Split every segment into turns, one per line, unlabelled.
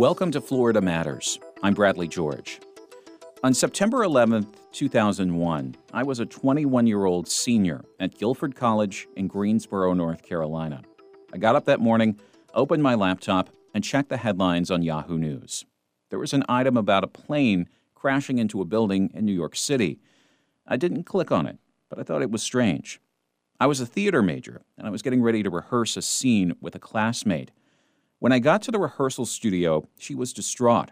Welcome to Florida Matters. I'm Bradley George. On September 11, 2001, I was a 21 year old senior at Guilford College in Greensboro, North Carolina. I got up that morning, opened my laptop, and checked the headlines on Yahoo News. There was an item about a plane crashing into a building in New York City. I didn't click on it, but I thought it was strange. I was a theater major, and I was getting ready to rehearse a scene with a classmate. When I got to the rehearsal studio, she was distraught.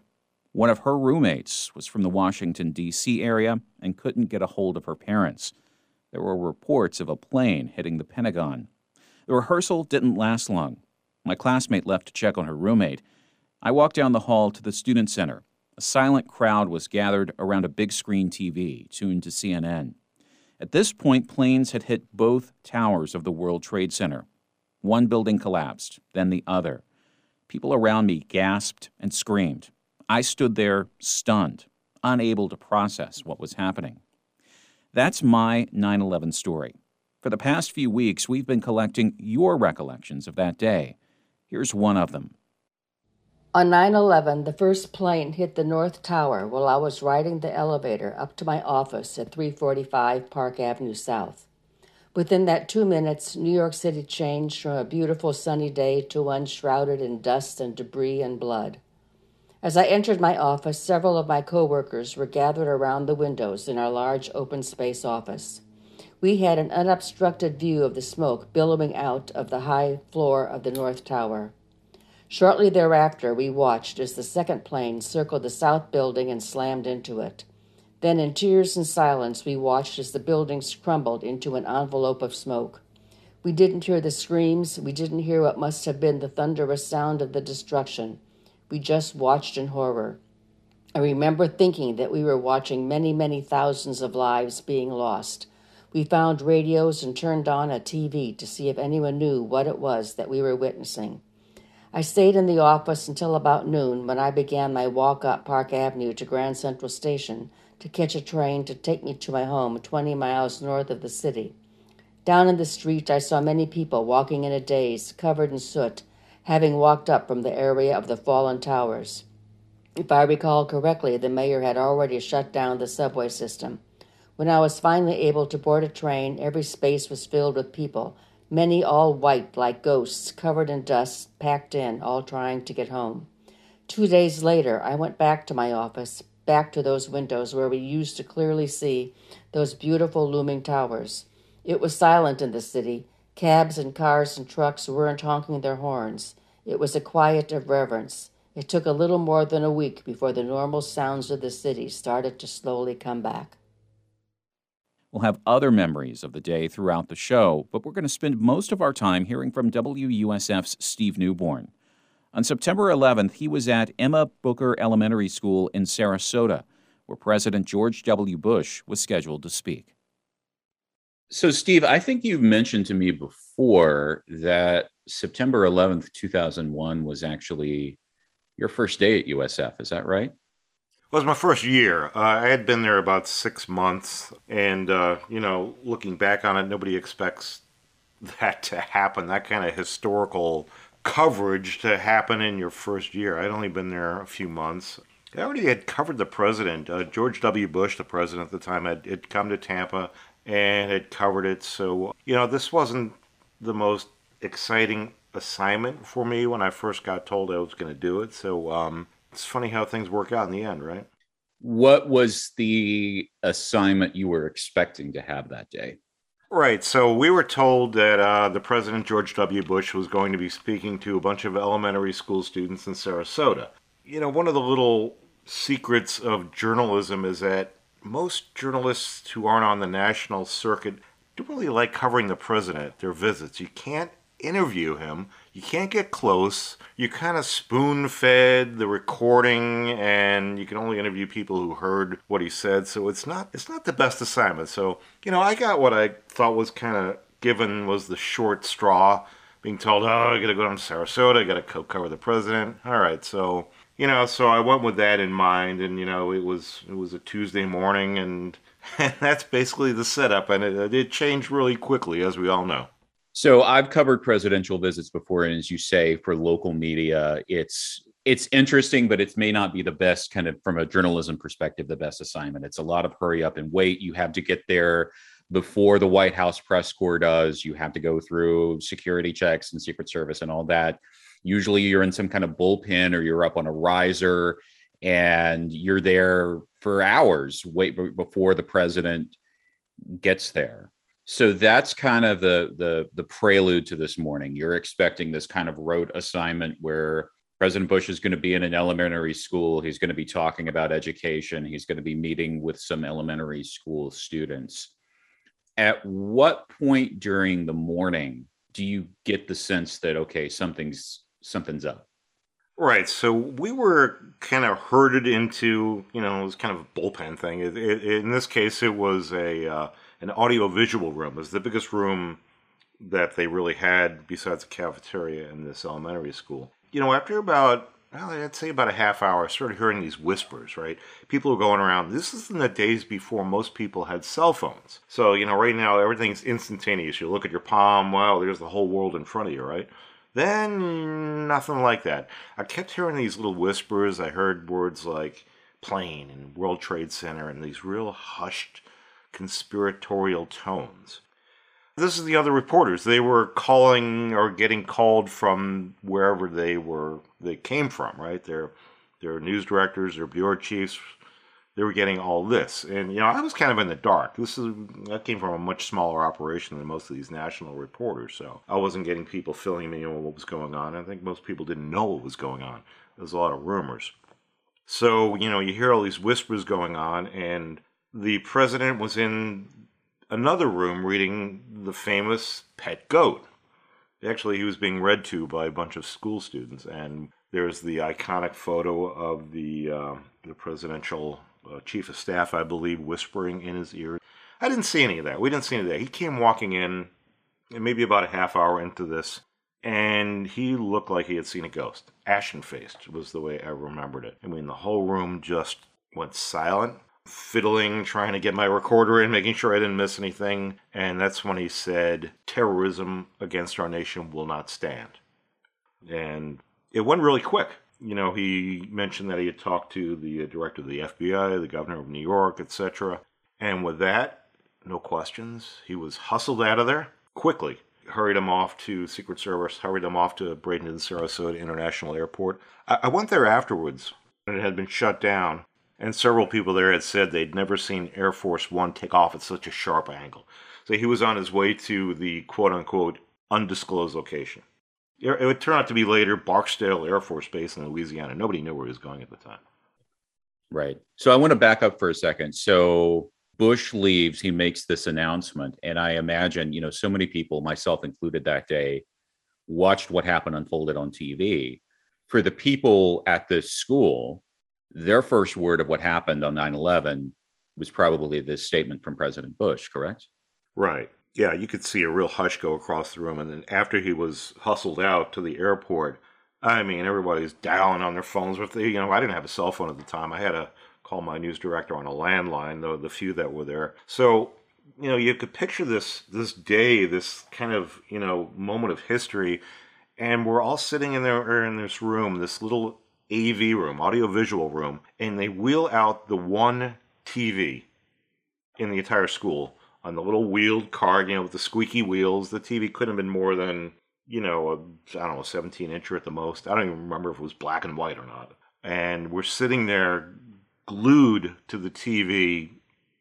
One of her roommates was from the Washington, D.C. area and couldn't get a hold of her parents. There were reports of a plane hitting the Pentagon. The rehearsal didn't last long. My classmate left to check on her roommate. I walked down the hall to the Student Center. A silent crowd was gathered around a big screen TV tuned to CNN. At this point, planes had hit both towers of the World Trade Center. One building collapsed, then the other. People around me gasped and screamed. I stood there stunned, unable to process what was happening. That's my 9 11 story. For the past few weeks, we've been collecting your recollections of that day. Here's one of them.
On 9 11, the first plane hit the North Tower while I was riding the elevator up to my office at 345 Park Avenue South. Within that two minutes, New York City changed from a beautiful sunny day to one shrouded in dust and debris and blood. As I entered my office, several of my coworkers were gathered around the windows in our large open space office. We had an unobstructed view of the smoke billowing out of the high floor of the North Tower. Shortly thereafter, we watched as the second plane circled the south building and slammed into it. Then, in tears and silence, we watched as the buildings crumbled into an envelope of smoke. We didn't hear the screams, we didn't hear what must have been the thunderous sound of the destruction. We just watched in horror. I remember thinking that we were watching many, many thousands of lives being lost. We found radios and turned on a TV to see if anyone knew what it was that we were witnessing. I stayed in the office until about noon when I began my walk up Park Avenue to Grand Central Station to catch a train to take me to my home 20 miles north of the city. Down in the street, I saw many people walking in a daze, covered in soot, having walked up from the area of the fallen towers. If I recall correctly, the mayor had already shut down the subway system. When I was finally able to board a train, every space was filled with people, many all white like ghosts, covered in dust, packed in, all trying to get home. Two days later, I went back to my office, back to those windows where we used to clearly see those beautiful looming towers. It was silent in the city. Cabs and cars and trucks weren't honking their horns. It was a quiet of reverence. It took a little more than a week before the normal sounds of the city started to slowly come back.
We'll have other memories of the day throughout the show, but we're going to spend most of our time hearing from WUSF's Steve Newborn. On September 11th, he was at Emma Booker Elementary School in Sarasota, where President George W. Bush was scheduled to speak.
So, Steve, I think you've mentioned to me before that September 11th, 2001 was actually your first day at USF. Is that right?
It was my first year. Uh, I had been there about six months, and uh, you know, looking back on it, nobody expects that to happen. That kind of historical coverage to happen in your first year. I'd only been there a few months. I already had covered the president. Uh, George W. Bush, the president at the time, had, had come to Tampa and had covered it. So, you know, this wasn't the most exciting assignment for me when I first got told I was going to do it. So, um, it's funny how things work out in the end, right?
What was the assignment you were expecting to have that day?
Right. So we were told that uh, the President George W. Bush was going to be speaking to a bunch of elementary school students in Sarasota. You know, one of the little secrets of journalism is that most journalists who aren't on the national circuit don't really like covering the president their visits. You can't interview him, you can't get close. You kind of spoon fed the recording, and you can only interview people who heard what he said. So it's not it's not the best assignment. So you know, I got what I thought was kind of given was the short straw. Being told, oh, I got to go down to Sarasota, I got to co- cover the president. All right, so you know, so I went with that in mind, and you know, it was it was a Tuesday morning, and, and that's basically the setup, and it, it changed really quickly, as we all know.
So I've covered presidential visits before, and as you say, for local media, it's it's interesting, but it may not be the best kind of from a journalism perspective, the best assignment. It's a lot of hurry up and wait. You have to get there before the White House press corps does. You have to go through security checks and Secret Service and all that. Usually you're in some kind of bullpen or you're up on a riser and you're there for hours wait before the president gets there. So that's kind of the the the prelude to this morning. You're expecting this kind of rote assignment where President Bush is going to be in an elementary school. He's going to be talking about education. He's going to be meeting with some elementary school students. At what point during the morning do you get the sense that okay, something's something's up.
Right. So we were kind of herded into, you know, it was kind of a bullpen thing. It, it, in this case, it was a uh, an audio visual room. Was the biggest room that they really had besides the cafeteria in this elementary school. You know, after about well, I'd say about a half hour, I started hearing these whispers, right? People were going around. This is in the days before most people had cell phones. So, you know, right now everything's instantaneous. You look at your palm, wow, there's the whole world in front of you, right? Then nothing like that. I kept hearing these little whispers. I heard words like plane and World Trade Center and these real hushed conspiratorial tones. This is the other reporters. They were calling or getting called from wherever they were they came from, right? Their their news directors, their bureau chiefs, they were getting all this. And you know, I was kind of in the dark. This is I came from a much smaller operation than most of these national reporters, so I wasn't getting people filling me in on what was going on. I think most people didn't know what was going on. There's a lot of rumors. So, you know, you hear all these whispers going on, and the president was in another room reading the famous Pet Goat. Actually, he was being read to by a bunch of school students, and there's the iconic photo of the uh, the presidential uh, chief of staff, I believe, whispering in his ear. I didn't see any of that. We didn't see any of that. He came walking in, maybe about a half hour into this, and he looked like he had seen a ghost. Ashen faced was the way I remembered it. I mean, the whole room just went silent, fiddling, trying to get my recorder in, making sure I didn't miss anything. And that's when he said, Terrorism against our nation will not stand. And it went really quick you know, he mentioned that he had talked to the uh, director of the FBI, the governor of New York, etc. And with that, no questions, he was hustled out of there quickly. Hurried him off to Secret Service, hurried him off to Bradenton Sarasota International Airport. I-, I went there afterwards, and it had been shut down. And several people there had said they'd never seen Air Force One take off at such a sharp angle. So he was on his way to the quote unquote undisclosed location. It would turn out to be later Barksdale Air Force Base in Louisiana. Nobody knew where he was going at the time.
Right. So I want to back up for a second. So Bush leaves, he makes this announcement. And I imagine, you know, so many people, myself included that day, watched what happened unfolded on TV. For the people at this school, their first word of what happened on 9 11 was probably this statement from President Bush, correct?
Right yeah, you could see a real hush go across the room. And then after he was hustled out to the airport, I mean, everybody's dialing on their phones. With the, you know, I didn't have a cell phone at the time. I had to call my news director on a landline, though the few that were there. So, you know, you could picture this this day, this kind of you know moment of history, and we're all sitting in there in this room, this little AV room, audiovisual room, and they wheel out the one TV in the entire school on the little wheeled car, you know, with the squeaky wheels. The TV couldn't have been more than, you know, I don't know, 17 incher at the most. I don't even remember if it was black and white or not. And we're sitting there glued to the TV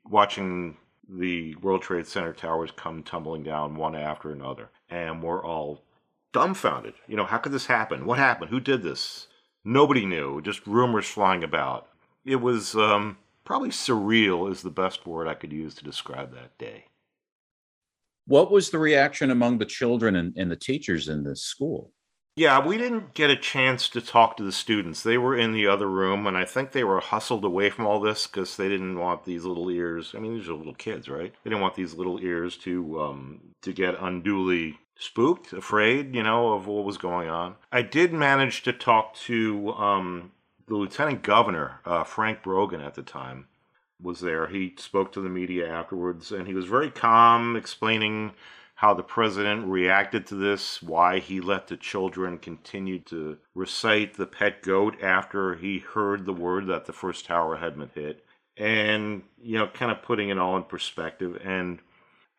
watching the World Trade Center towers come tumbling down one after another. And we're all dumbfounded. You know, how could this happen? What happened? Who did this? Nobody knew, just rumors flying about. It was um, probably surreal is the best word I could use to describe that day.
What was the reaction among the children and, and the teachers in this school?
Yeah, we didn't get a chance to talk to the students. They were in the other room, and I think they were hustled away from all this because they didn't want these little ears. I mean, these are little kids, right? They didn't want these little ears to um, to get unduly spooked, afraid, you know, of what was going on. I did manage to talk to um, the lieutenant governor, uh, Frank Brogan, at the time, was there. He spoke to the media afterwards, and he was very calm, explaining how the president reacted to this, why he let the children continue to recite the pet goat after he heard the word that the first tower had been hit, and, you know, kind of putting it all in perspective. And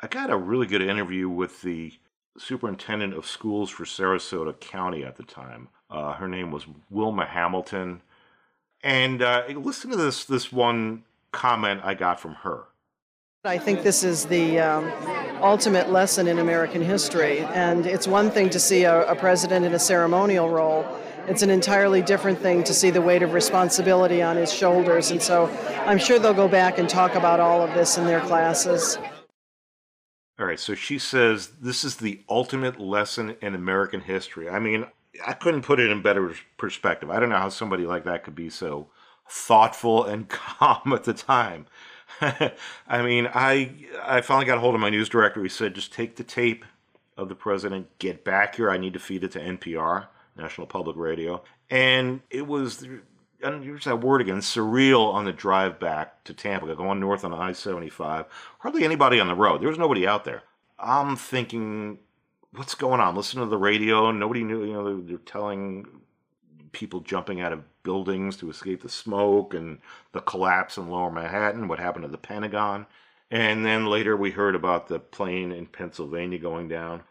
I got a really good interview with the superintendent of schools for Sarasota County at the time. Uh, her name was Wilma Hamilton. And uh, listen to this this one comment I got from her.
I think this is the um, ultimate lesson in American history, and it's one thing to see a, a, president in a ceremonial role. It's an entirely different thing to see the weight of responsibility on his shoulders, and so I'm sure they'll go back and talk about all of this in their classes.
All right, so she says this is the ultimate lesson in American history. I mean, I couldn't put it in better perspective. I don't know how somebody like that could be so thoughtful and calm at the time. I mean, I I finally got a hold of my news director. He said, just take the tape of the president, get back here. I need to feed it to NPR, National Public Radio. And it was, and use that word again, surreal on the drive back to Tampa, going north on I 75. Hardly anybody on the road. There was nobody out there. I'm thinking, what's going on? Listen to the radio. Nobody knew, you know, they're telling people jumping out of buildings to escape the smoke and the collapse in lower Manhattan, what happened to the Pentagon. And then later we heard about the plane in Pennsylvania going down.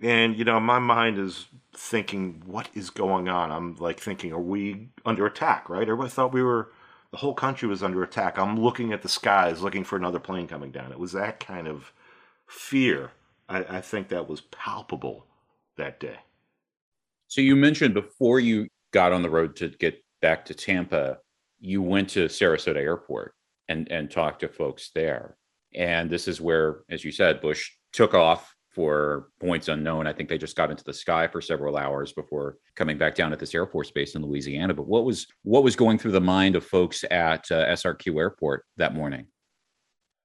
And, you know, my mind is thinking, what is going on? I'm like thinking, are we under attack, right? Everybody thought we were, the whole country was under attack. I'm looking at the skies, looking for another plane coming down. It was that kind of fear. I, I think that was palpable that day.
So you mentioned before you got on the road to get back to Tampa, you went to Sarasota Airport and and talked to folks there. And this is where, as you said, Bush took off for points unknown. I think they just got into the sky for several hours before coming back down at this Air Force base in Louisiana. But what was what was going through the mind of folks at uh, SRQ Airport that morning?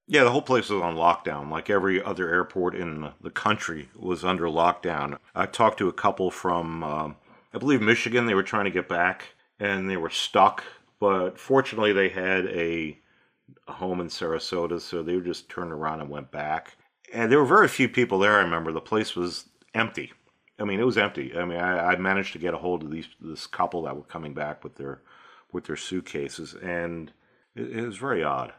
Yeah, the whole place was on lockdown, like every other airport in the country was under lockdown. I talked to a couple from, um, I believe, Michigan. They were trying to get back, and they were stuck. But fortunately, they had a, a home in Sarasota, so they just turned around and went back. And there were very few people there. I remember the place was empty. I mean, it was empty. I mean, I, I managed to get a hold of these this couple that were coming back with their with their suitcases, and it, it was very odd.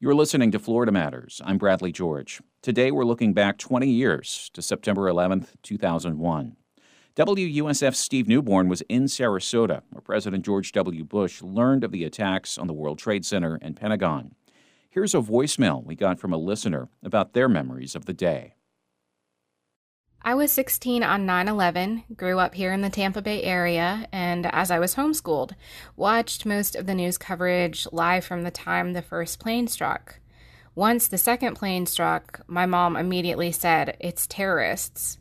You're listening to Florida Matters. I'm Bradley George. Today we're looking back 20 years to September 11th, 2001. WUSF's Steve Newborn was in Sarasota, where President George W. Bush learned of the attacks on the World Trade Center and Pentagon. Here's a voicemail we got from a listener about their memories of the day.
I was 16 on 9 11, grew up here in the Tampa Bay area, and as I was homeschooled, watched most of the news coverage live from the time the first plane struck. Once the second plane struck, my mom immediately said, It's terrorists.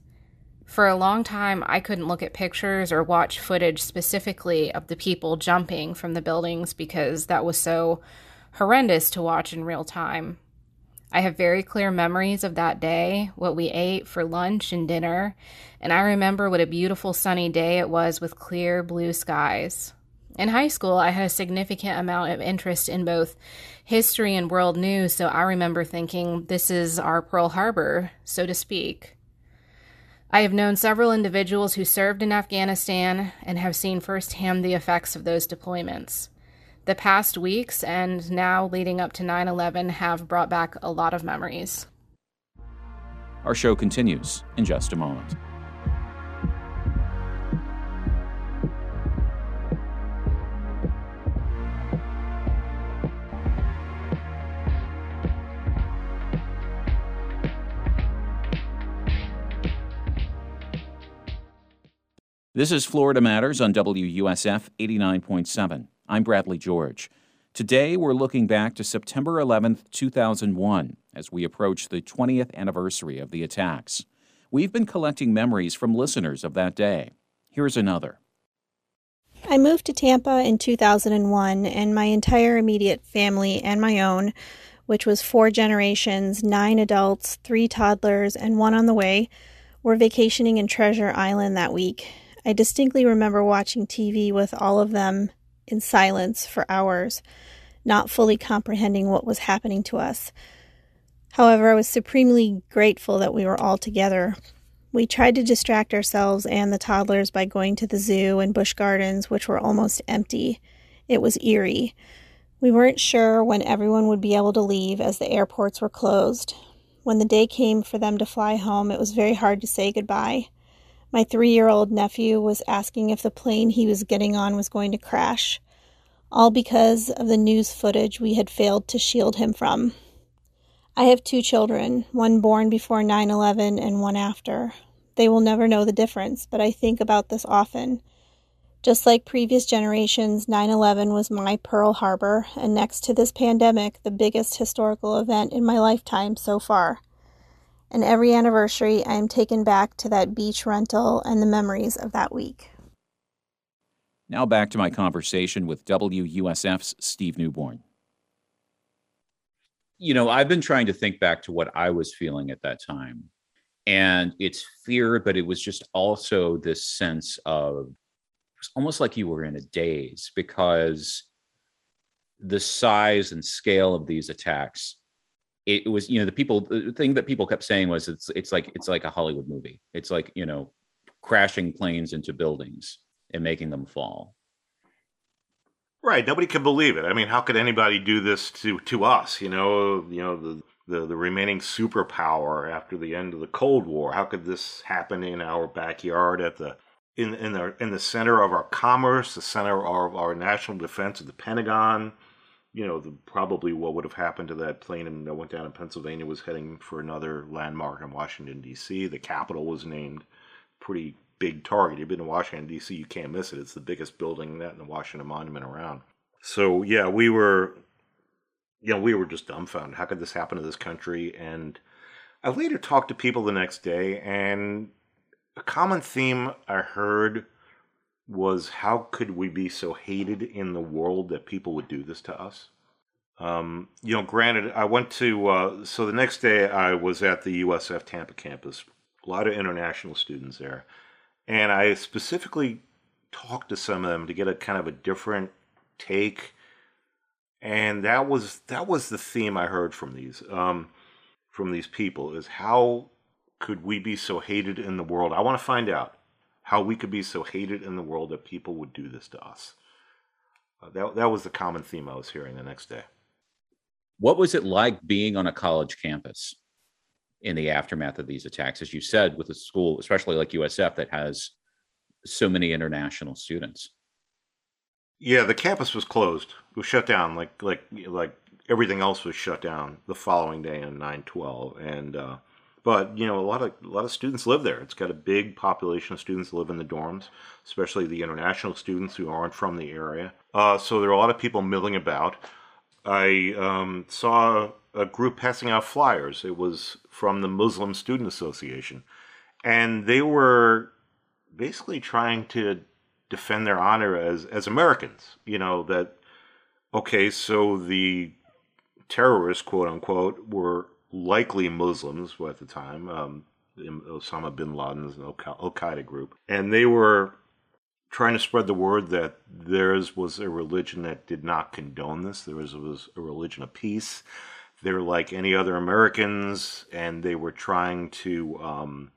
For a long time, I couldn't look at pictures or watch footage specifically of the people jumping from the buildings because that was so horrendous to watch in real time. I have very clear memories of that day, what we ate for lunch and dinner, and I remember what a beautiful sunny day it was with clear blue skies. In high school, I had a significant amount of interest in both history and world news, so I remember thinking, this is our Pearl Harbor, so to speak. I have known several individuals who served in Afghanistan and have seen firsthand the effects of those deployments. The past weeks and now leading up to 9 11 have brought back a lot of memories.
Our show continues in just a moment. This is Florida Matters on WUSF 89.7. I'm Bradley George. Today, we're looking back to September 11th, 2001, as we approach the 20th anniversary of the attacks. We've been collecting memories from listeners of that day. Here's another.
I moved to Tampa in 2001, and my entire immediate family and my own, which was four generations, nine adults, three toddlers, and one on the way, were vacationing in Treasure Island that week. I distinctly remember watching TV with all of them in silence for hours, not fully comprehending what was happening to us. However, I was supremely grateful that we were all together. We tried to distract ourselves and the toddlers by going to the zoo and Busch Gardens, which were almost empty. It was eerie. We weren't sure when everyone would be able to leave as the airports were closed. When the day came for them to fly home, it was very hard to say goodbye. My three year old nephew was asking if the plane he was getting on was going to crash, all because of the news footage we had failed to shield him from. I have two children, one born before 9 11 and one after. They will never know the difference, but I think about this often. Just like previous generations, 9 11 was my Pearl Harbor, and next to this pandemic, the biggest historical event in my lifetime so far. And every anniversary, I am taken back to that beach rental and the memories of that week.
Now back to my conversation with WUSF's Steve Newborn
you know, I've been trying to think back to what I was feeling at that time. And it's fear, but it was just also this sense of it's almost like you were in a daze because the size and scale of these attacks it was you know the people the thing that people kept saying was it's it's like it's like a hollywood movie it's like you know crashing planes into buildings and making them fall
Right. Nobody could believe it. I mean, how could anybody do this to to us? You know, you know the the, the remaining superpower after the end of the Cold War. How could this happen in our backyard at the in in the in the center of our commerce, the center of our national defense, of the Pentagon? You know, the, probably what would have happened to that plane that went down in Pennsylvania was heading for another landmark in Washington D.C. The Capitol was named pretty big target. You've been to Washington D.C., you can't miss it. It's the biggest building that in the Washington Monument around. So yeah, we were, you know, we were just dumbfounded. How could this happen to this country? And I later talked to people the next day, and a common theme I heard was how could we be so hated in the world that people would do this to us? Um, you know, granted, I went to, uh, so the next day I was at the USF Tampa campus, a lot of international students there. And I specifically talked to some of them to get a kind of a different take. And that was that was the theme I heard from these um, from these people is how could we be so hated in the world? I want to find out how we could be so hated in the world that people would do this to us. Uh, that that was the common theme I was hearing the next day.
What was it like being on a college campus? in the aftermath of these attacks, as you said, with a school, especially like USF, that has so many international students.
Yeah, the campus was closed. It was shut down, like like like everything else was shut down the following day on nine twelve. And uh, but you know, a lot of a lot of students live there. It's got a big population of students live in the dorms, especially the international students who aren't from the area. Uh, so there are a lot of people milling about. I um, saw a group passing out flyers. It was from the Muslim Student Association. And they were basically trying to defend their honor as, as Americans. You know, that, okay, so the terrorists, quote unquote, were likely Muslims at the time, um, Osama bin Laden's Al Qaeda group. And they were trying to spread the word that theirs was a religion that did not condone this. There was, was a religion of peace they're like any other Americans, and they were trying to um,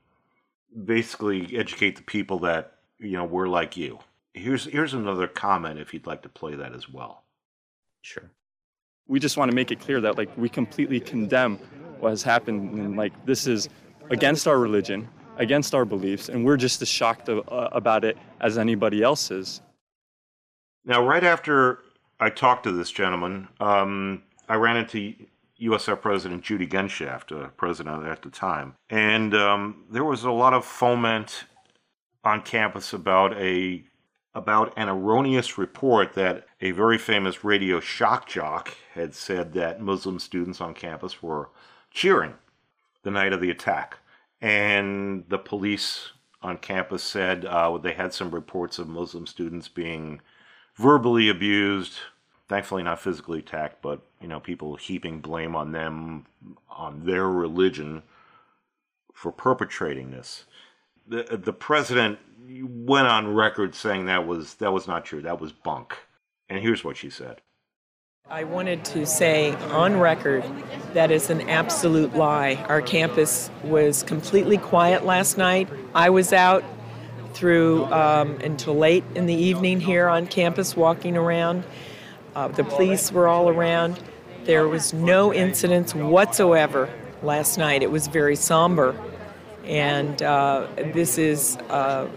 basically educate the people that you know we're like you. Here's here's another comment if you'd like to play that as well.
Sure.
We just want to make it clear that like we completely condemn what has happened, and like this is against our religion, against our beliefs, and we're just as shocked uh, about it as anybody else is.
Now, right after I talked to this gentleman, um, I ran into USF President Judy Genshaft, uh, president at the time. And um, there was a lot of foment on campus about a about an erroneous report that a very famous radio shock jock had said that Muslim students on campus were cheering the night of the attack. And the police on campus said uh, they had some reports of Muslim students being verbally abused. Thankfully, not physically attacked, but you know, people heaping blame on them, on their religion, for perpetrating this. The the president went on record saying that was that was not true. That was bunk. And here's what she said.
I wanted to say on record that is an absolute lie. Our campus was completely quiet last night. I was out through um, until late in the evening here on campus walking around. Uh, the police were all around. There was no incidents whatsoever last night. It was very somber. And uh, this is uh,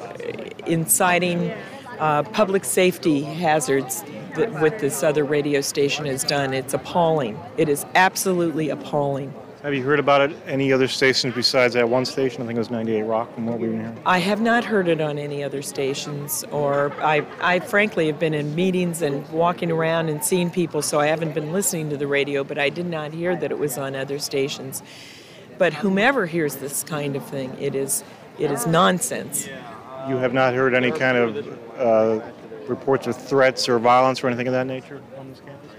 inciting uh, public safety hazards that what this other radio station has done. It's appalling. It is absolutely appalling.
Have you heard about it any other stations besides that one station? I think it was 98 Rock from what we were hearing.
I have not heard it on any other stations, or I, I frankly have been in meetings and walking around and seeing people, so I haven't been listening to the radio, but I did not hear that it was on other stations. But whomever hears this kind of thing, it is, it is nonsense.
You have not heard any kind of uh, reports of threats or violence or anything of that nature on this campus?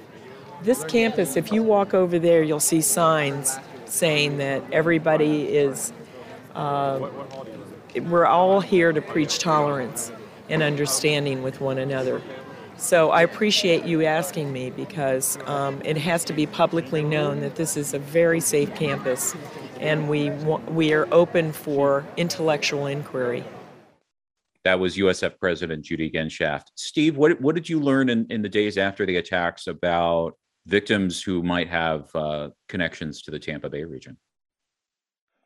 This campus, if you walk over there, you'll see signs saying that everybody is, uh, we're all here to preach tolerance and understanding with one another. So I appreciate you asking me because um, it has to be publicly known that this is a very safe campus and we, we are open for intellectual inquiry.
That was USF President Judy Genshaft. Steve, what, what did you learn in, in the days after the attacks about victims who might have uh, connections to the Tampa Bay region?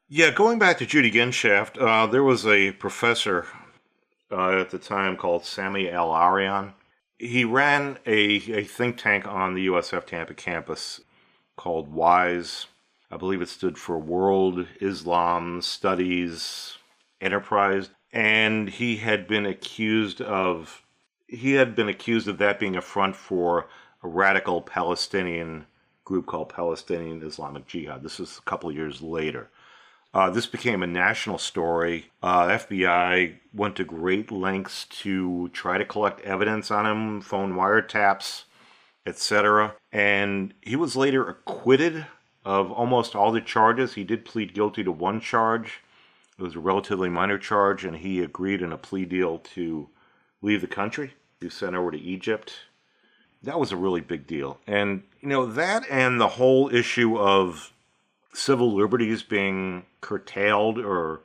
Yeah, going back to Judy Genshaft, uh, there was a professor uh, at the time called Sami Al-Arian. He ran a, a think tank on the USF Tampa campus called WISE. I believe it stood for World Islam Studies Enterprise and he had been accused of he had been accused of that being a front for a radical Palestinian group called Palestinian Islamic Jihad. This is a couple years later. Uh, this became a national story. Uh, FBI went to great lengths to try to collect evidence on him, phone wiretaps, etc. And he was later acquitted of almost all the charges. He did plead guilty to one charge it was a relatively minor charge, and he agreed in a plea deal to leave the country. He was sent over to Egypt. That was a really big deal. And, you know, that and the whole issue of civil liberties being curtailed or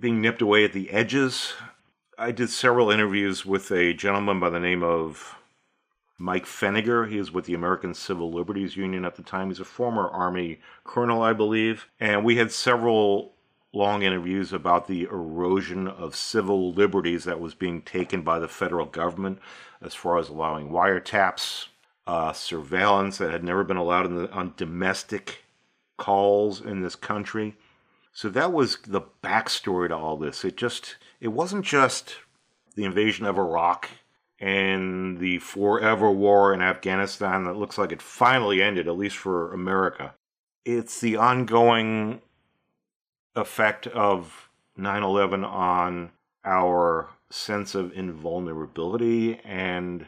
being nipped away at the edges. I did several interviews with a gentleman by the name of Mike Pheneger. He was with the American Civil Liberties Union at the time. He's a former Army colonel, I believe. And we had several long interviews about the erosion of civil liberties that was being taken by the federal government as far as allowing wiretaps, uh, surveillance that had never been allowed the, on domestic calls in this country. So that was the backstory to all this. It just it wasn't just the invasion of Iraq and the forever war in Afghanistan that looks like it finally ended, at least for America. It's the ongoing effect of 9 11 on our sense of invulnerability and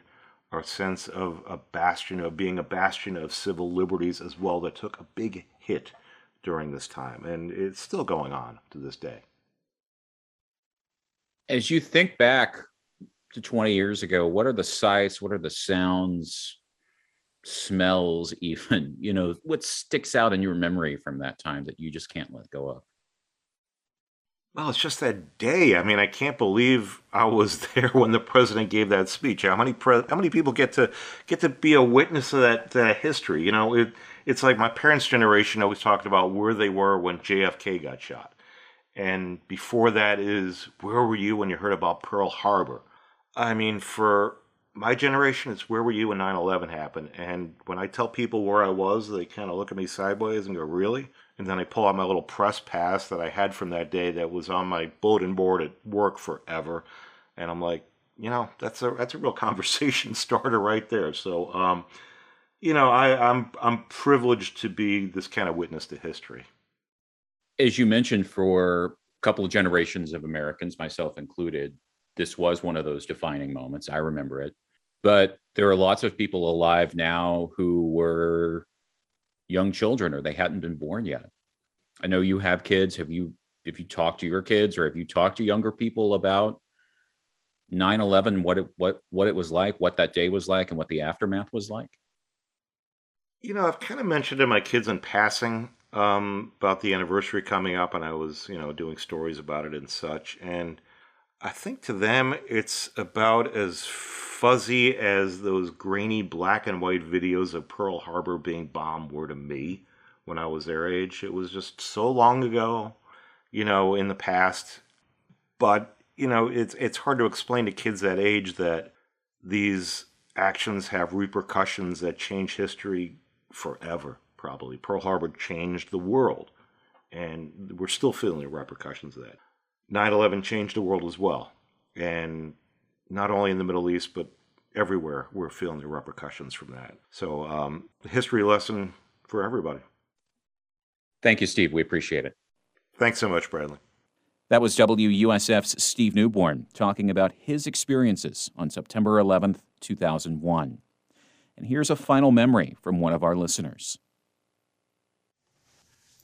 our sense of a bastion of being a bastion of civil liberties as well that took a big hit during this time and it's still going on to this day
as you think back to 20 years ago what are the sights what are the sounds smells even you know what sticks out in your memory from that time that you just can't let go of
well, it's just that day. I mean, I can't believe I was there when the president gave that speech. How many pre- how many people get to get to be a witness of that, that history? You know, it, it's like my parents' generation always talked about where they were when JFK got shot, and before that is where were you when you heard about Pearl Harbor? I mean, for my generation, it's where were you when 9/11 happened? And when I tell people where I was, they kind of look at me sideways and go, "Really?" and then I pull out my little press pass that I had from that day that was on my bulletin board at work forever, and I'm like, you know, that's a that's a real conversation starter right there. So, um, you know, I, I'm I'm privileged to be this kind of witness to history.
As you mentioned, for a
couple of generations of Americans, myself included, this was one of those defining moments. I remember it. But there are lots of people alive now who were young children or they hadn't been born yet. I know you have kids. Have you if you talk to your kids or have you talked to younger people about 9/11 what it what what it was like, what that day was like and what the aftermath was like?
You know, I've kind of mentioned to my kids in passing um, about the anniversary coming up, and I was, you know, doing stories about it and such. And I think to them, it's about as fuzzy as those grainy black and white videos of Pearl Harbor being bombed were to me when I was their age. It was just so long ago, you know, in the past. But, you know, it's it's hard to explain to kids that age that these actions have repercussions that change history forever, probably. Pearl Harbor changed the world, and we're still feeling the repercussions of that. 9 11 changed the world as well. And not only in the Middle East, but everywhere, we're feeling the repercussions from that. So, um, history lesson for everybody.
Thank you, Steve. We appreciate it.
Thanks so much, Bradley.
That was WUSF's Steve Newborn talking about his experiences on September 11th, 2001. And here's a final memory from one of our listeners.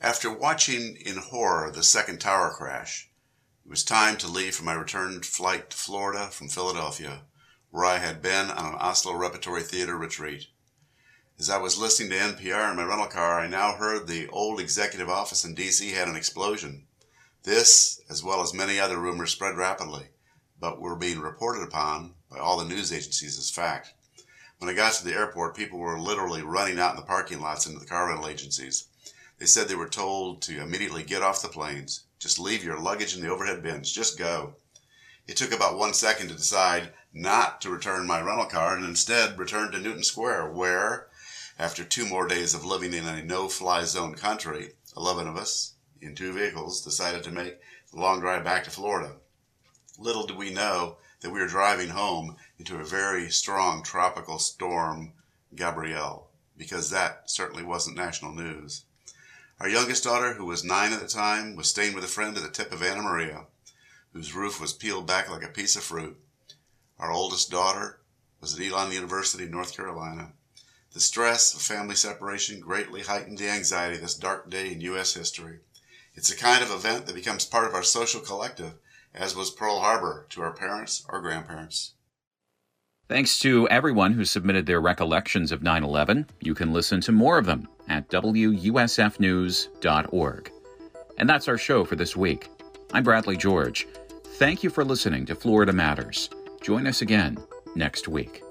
After watching in horror the second tower crash, it was time to leave for my return flight to Florida from Philadelphia, where I had been on an Asolo Repertory Theater retreat. As I was listening to NPR in my rental car, I now heard the old executive office in D.C. had an explosion. This, as well as many other rumors, spread rapidly, but were being reported upon by all the news agencies as fact. When I got to the airport, people were literally running out in the parking lots into the car rental agencies. They said they were told to immediately get off the planes. Just leave your luggage in the overhead bins. Just go. It took about one second to decide not to return my rental car and instead return to Newtown Square, where, after two more days of living in a no fly zone country, 11 of us, in two vehicles, decided to make the long drive back to Florida. Little did we know that we were driving home into a very strong tropical storm, Gabrielle, because that certainly wasn't national news. Our youngest daughter, who was nine at the time, was staying with a friend at the tip of Anna Maria, whose roof was peeled back like a piece of fruit. Our oldest daughter was at Elon University, North Carolina. The stress of family separation greatly heightened the anxiety this dark day in U.S. history. It's a kind of event that becomes part of our social collective as was Pearl Harbor to our parents or grandparents.
Thanks to everyone who submitted their recollections of 9 11. You can listen to more of them at WUSFnews.org. And that's our show for this week. I'm Bradley George. Thank you for listening to Florida Matters. Join us again next week.